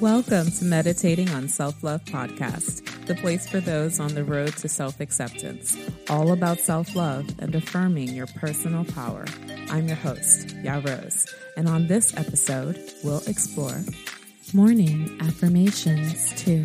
Welcome to Meditating on Self Love Podcast, the place for those on the road to self acceptance, all about self love and affirming your personal power. I'm your host, Ya Rose, and on this episode, we'll explore morning affirmations too.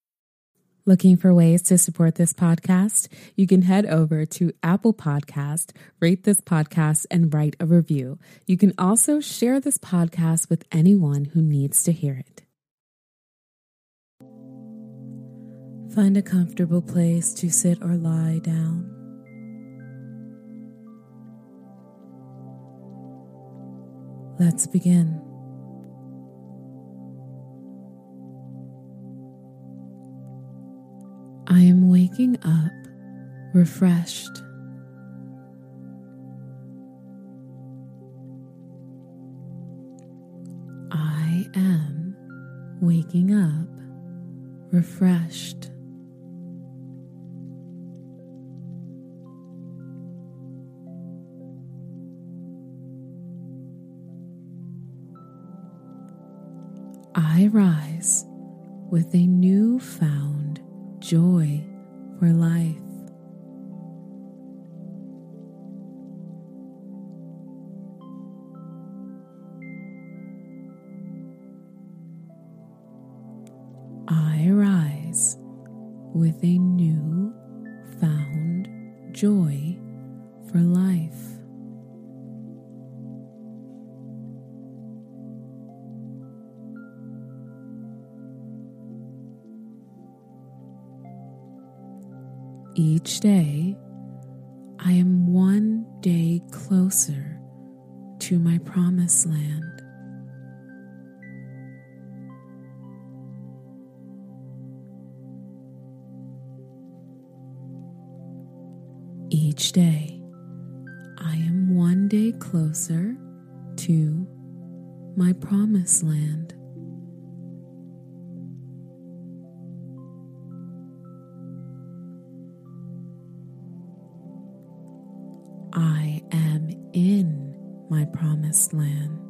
Looking for ways to support this podcast? You can head over to Apple Podcast, rate this podcast, and write a review. You can also share this podcast with anyone who needs to hear it. Find a comfortable place to sit or lie down. Let's begin. I am waking up refreshed. I am waking up refreshed. I rise with a newfound joy for life. I rise with a new found joy Each day, I am one day closer to my promised land. I am in my promised land.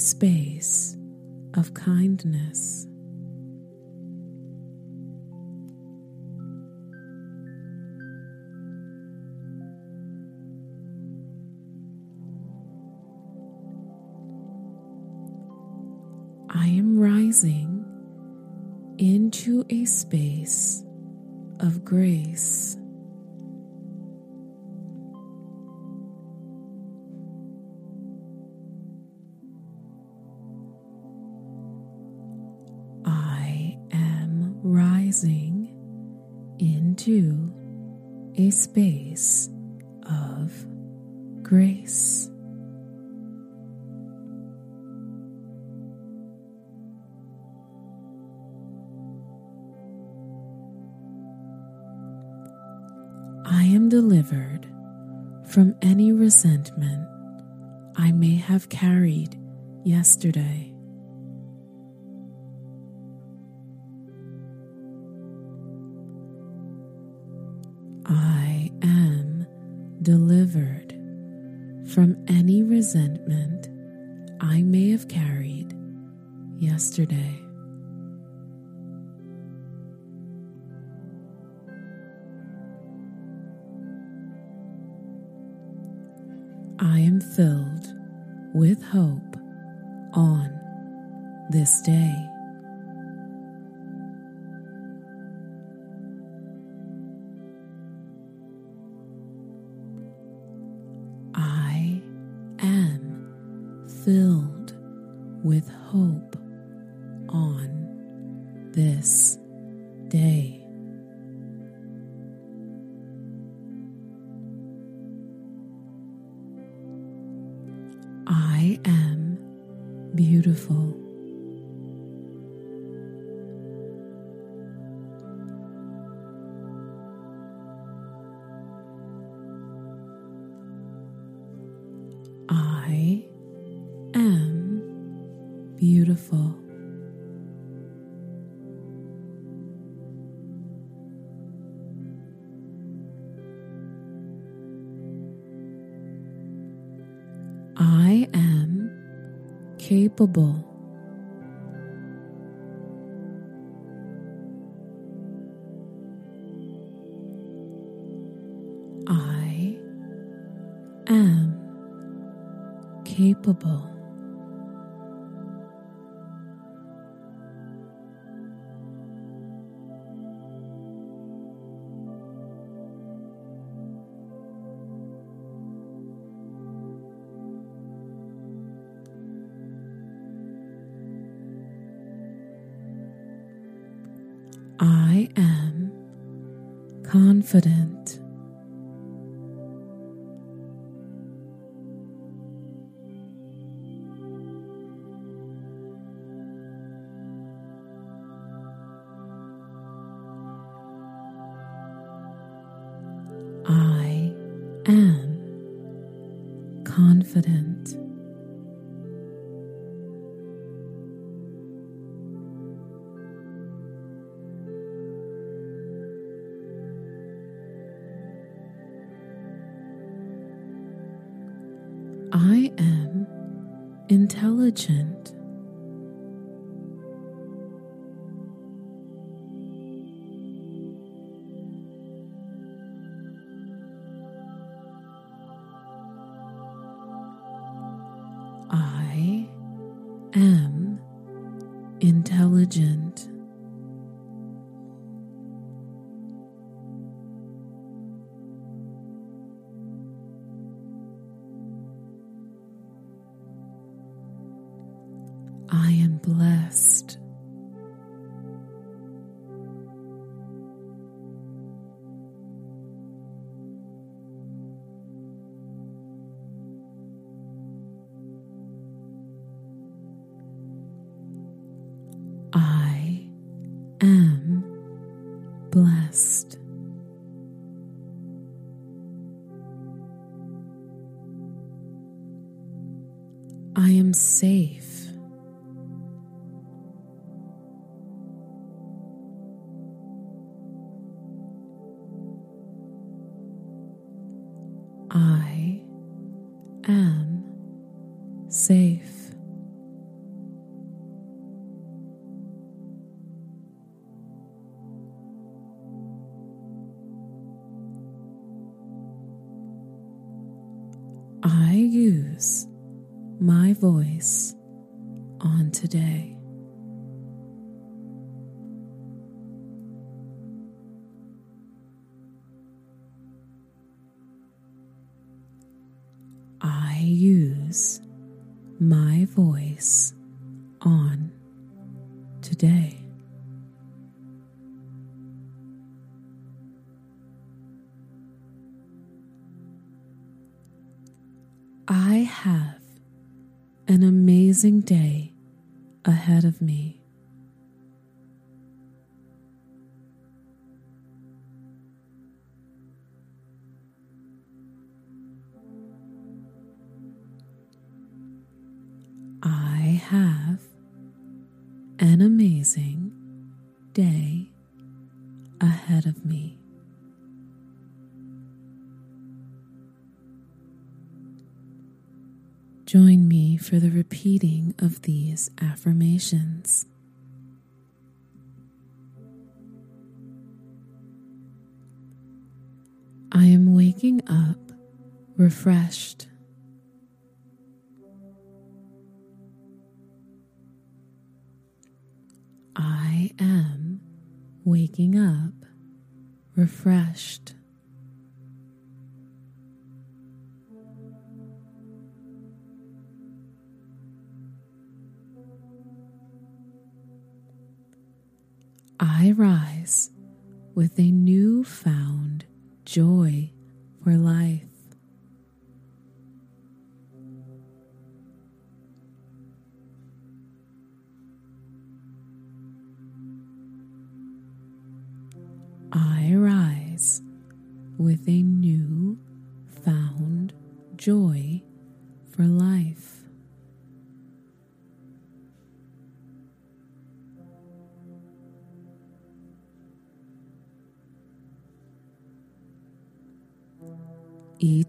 Space of kindness. am delivered from any resentment I may have carried yesterday. I am delivered from any resentment I may have carried yesterday. filled with hope on this day. I am filled with hope on this day. confident. intelligent. I am safe. an amazing day ahead of me. For the repeating of these affirmations. I am waking up refreshed. I am waking up refreshed. I rise with a newfound joy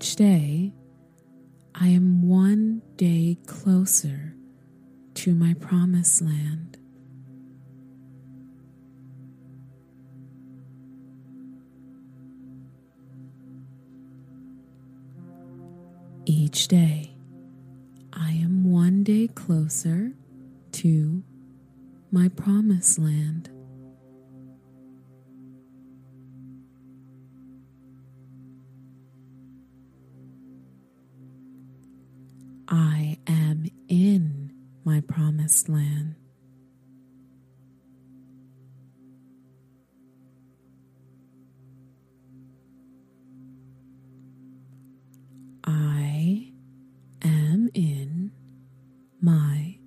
Each day, I am one day closer to my promised land. Each day, I am one day closer to my promised land. Promised land. I am in my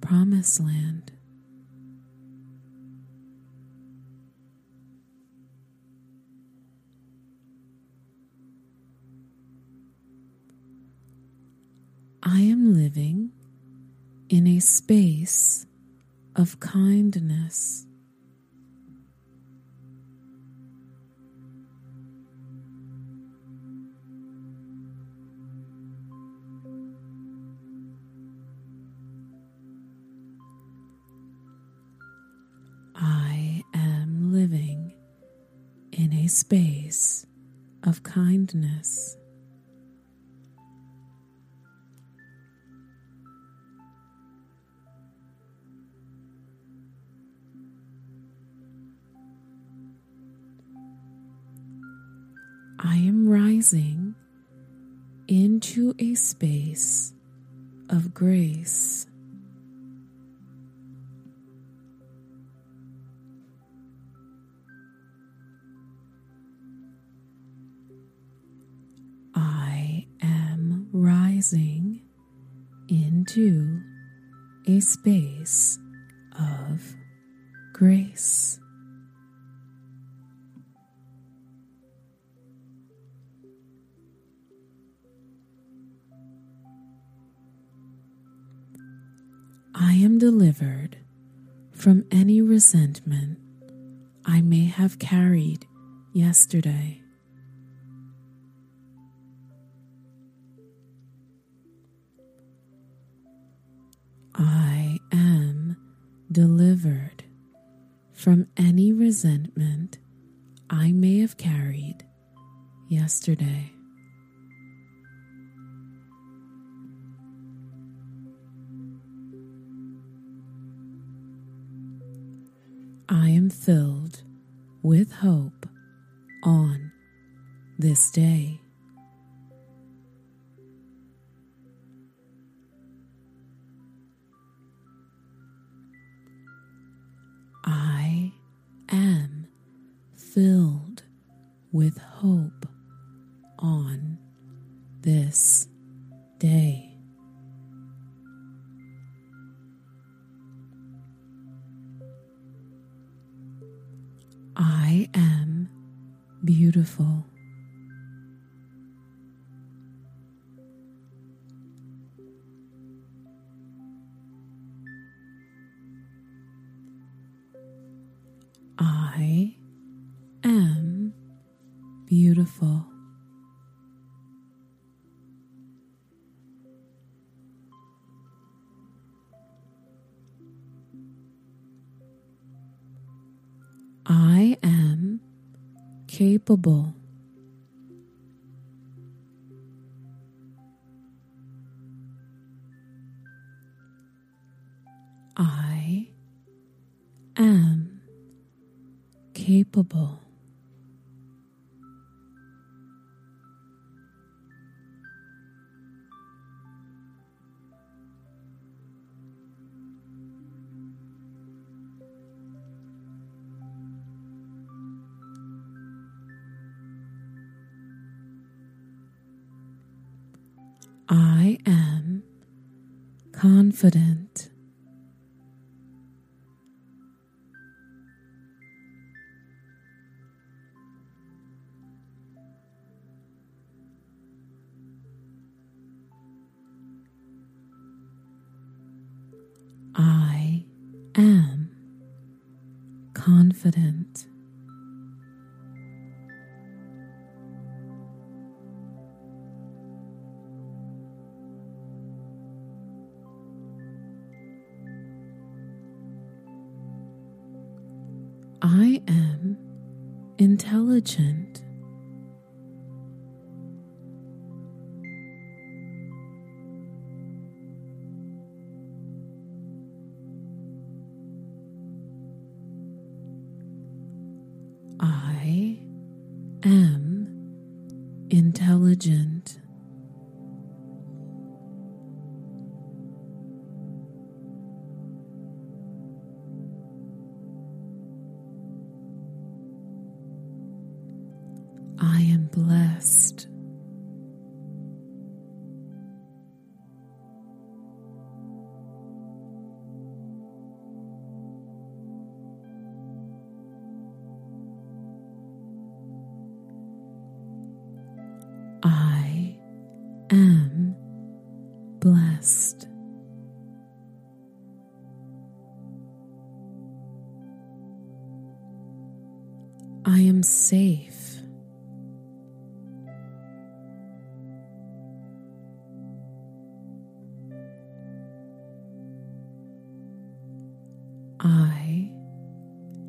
promised land. Space of kindness. I am living in a space of kindness. A space of grace. I am rising into a space am delivered from any resentment I may have carried yesterday. I am delivered from any resentment I may have carried yesterday. Am filled with hope on this day. I am filled with hope on this day. I am beautiful. Capable. I am capable. I am confident. Intelligent.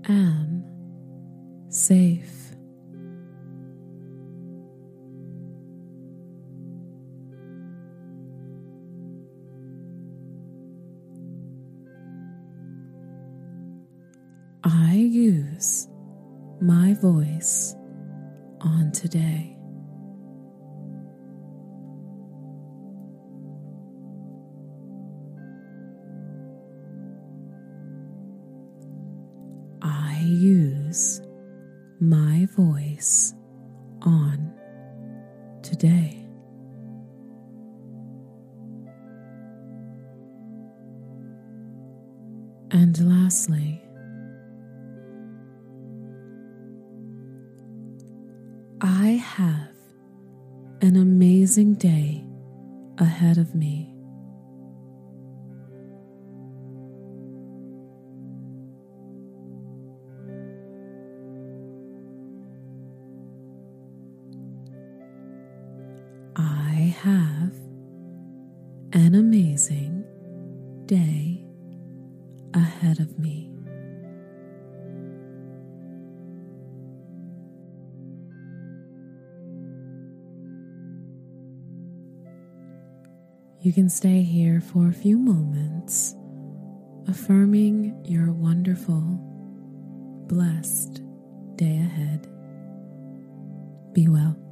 Am safe. I use my voice I have an amazing day ahead of me. Can stay here for a few moments, affirming your wonderful, blessed day ahead. Be well.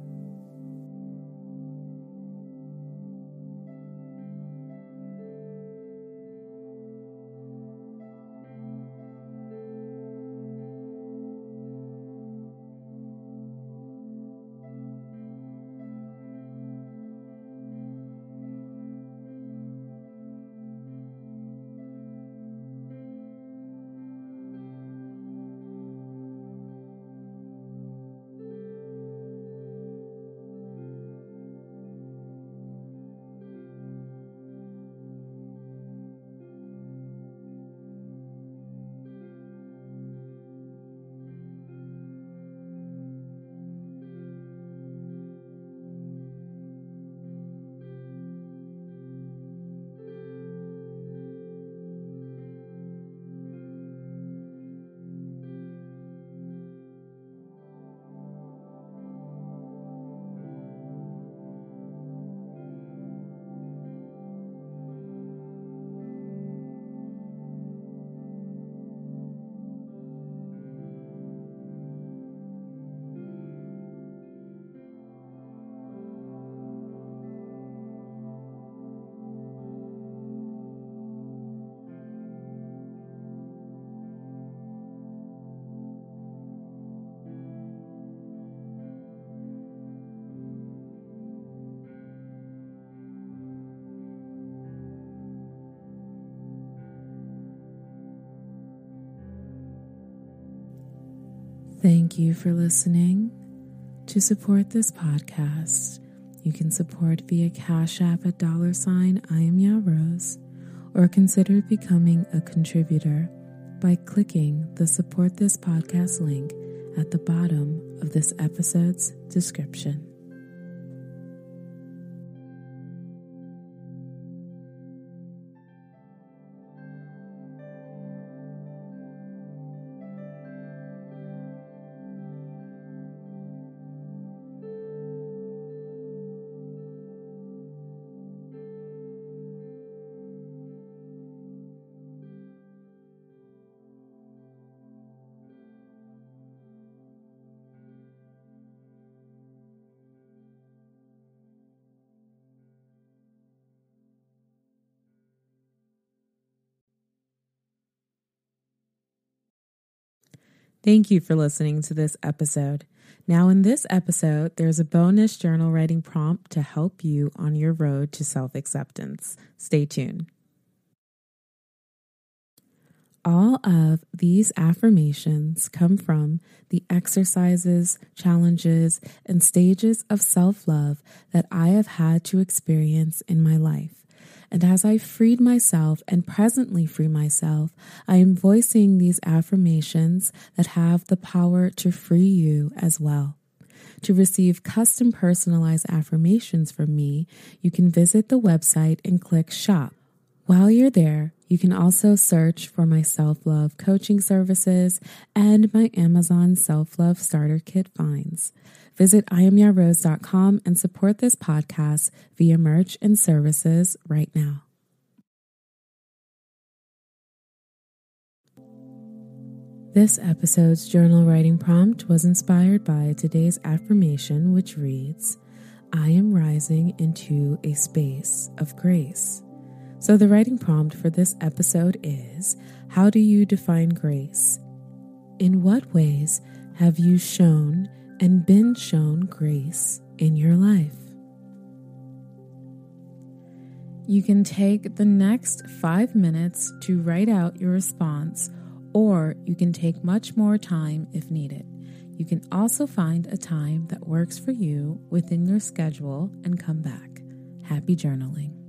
Thank you for listening. To support this podcast, you can support via Cash App at dollar sign I am Rose, or consider becoming a contributor by clicking the support this podcast link at the bottom of this episode's description. Thank you for listening to this episode. Now, in this episode, there's a bonus journal writing prompt to help you on your road to self acceptance. Stay tuned. All of these affirmations come from the exercises, challenges, and stages of self love that I have had to experience in my life. And as I freed myself and presently free myself, I am voicing these affirmations that have the power to free you as well. To receive custom personalized affirmations from me, you can visit the website and click shop. While you're there, you can also search for my self love coaching services and my Amazon self love starter kit finds. Visit IamYaRose.com and support this podcast via merch and services right now. This episode's journal writing prompt was inspired by today's affirmation, which reads I am rising into a space of grace. So, the writing prompt for this episode is How do you define grace? In what ways have you shown and been shown grace in your life. You can take the next five minutes to write out your response, or you can take much more time if needed. You can also find a time that works for you within your schedule and come back. Happy journaling.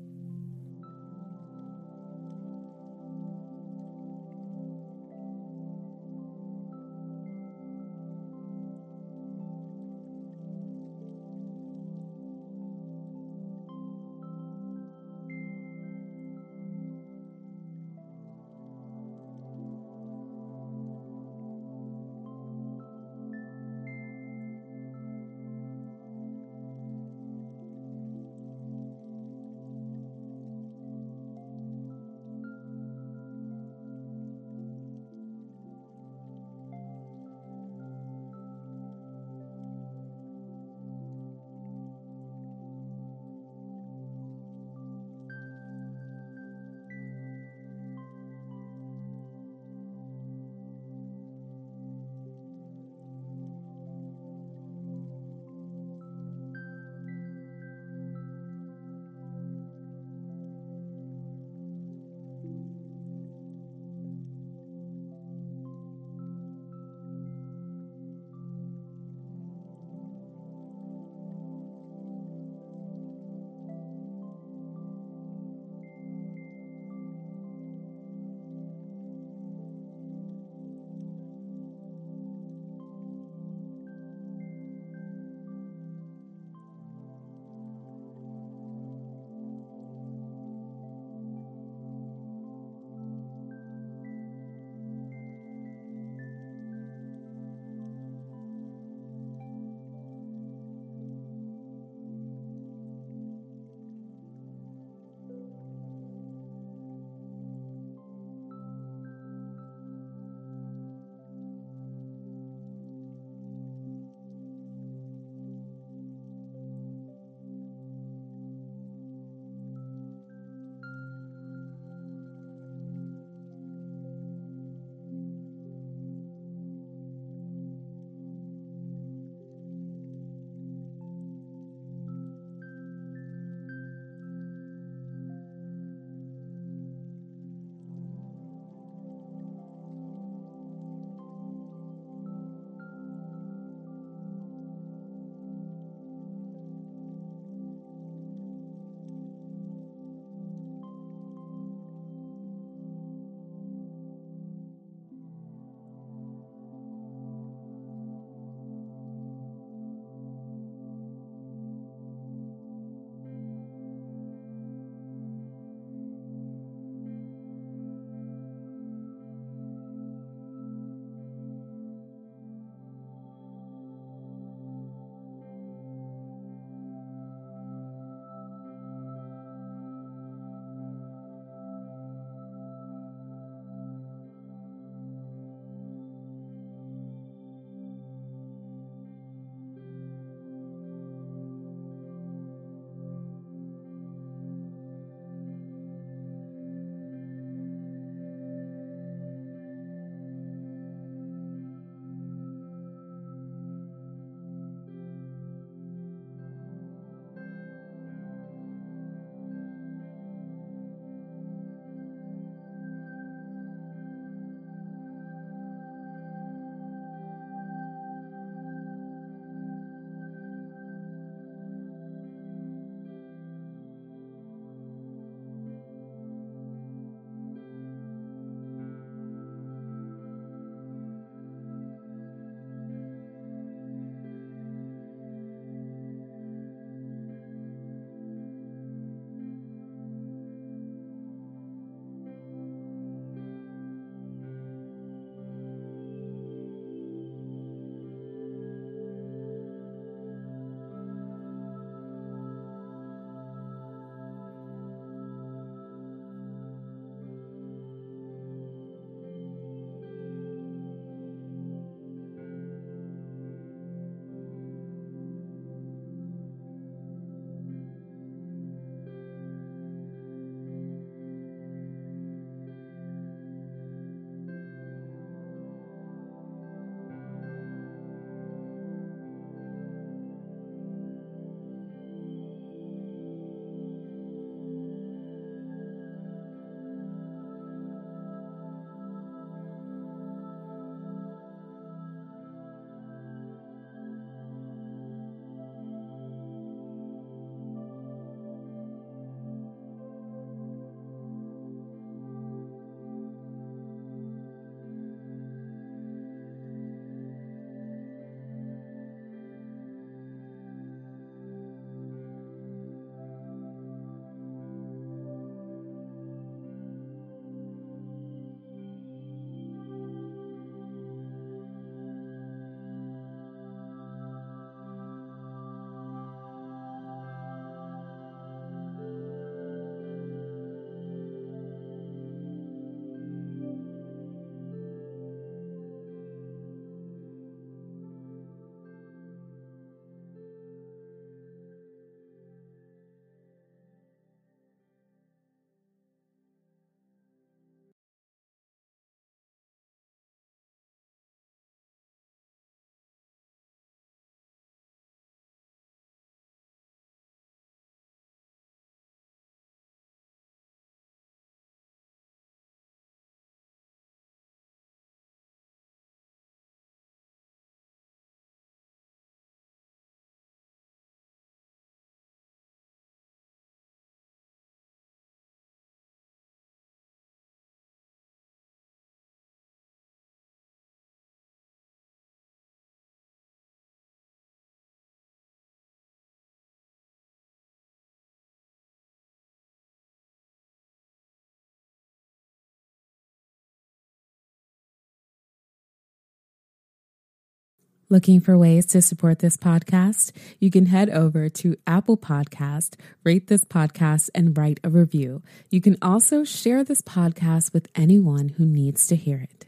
Looking for ways to support this podcast? You can head over to Apple Podcast, rate this podcast, and write a review. You can also share this podcast with anyone who needs to hear it.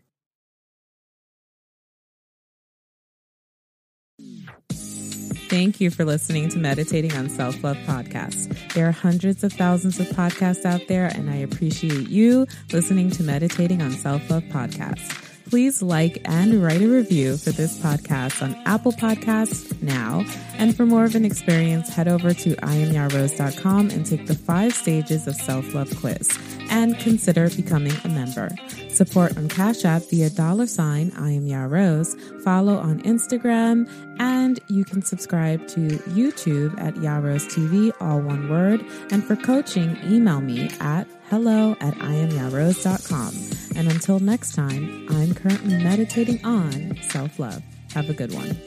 Thank you for listening to Meditating on Self Love Podcast. There are hundreds of thousands of podcasts out there, and I appreciate you listening to Meditating on Self Love Podcast. Please like and write a review for this podcast on Apple Podcasts now. And for more of an experience, head over to iamyarose.com and take the five stages of self-love quiz and consider becoming a member. Support on Cash App via dollar sign I am Ya Rose. Follow on Instagram and you can subscribe to YouTube at Ya Rose TV, all one word. And for coaching, email me at hello at iamyarose.com. And until next time, I'm currently meditating on self love. Have a good one.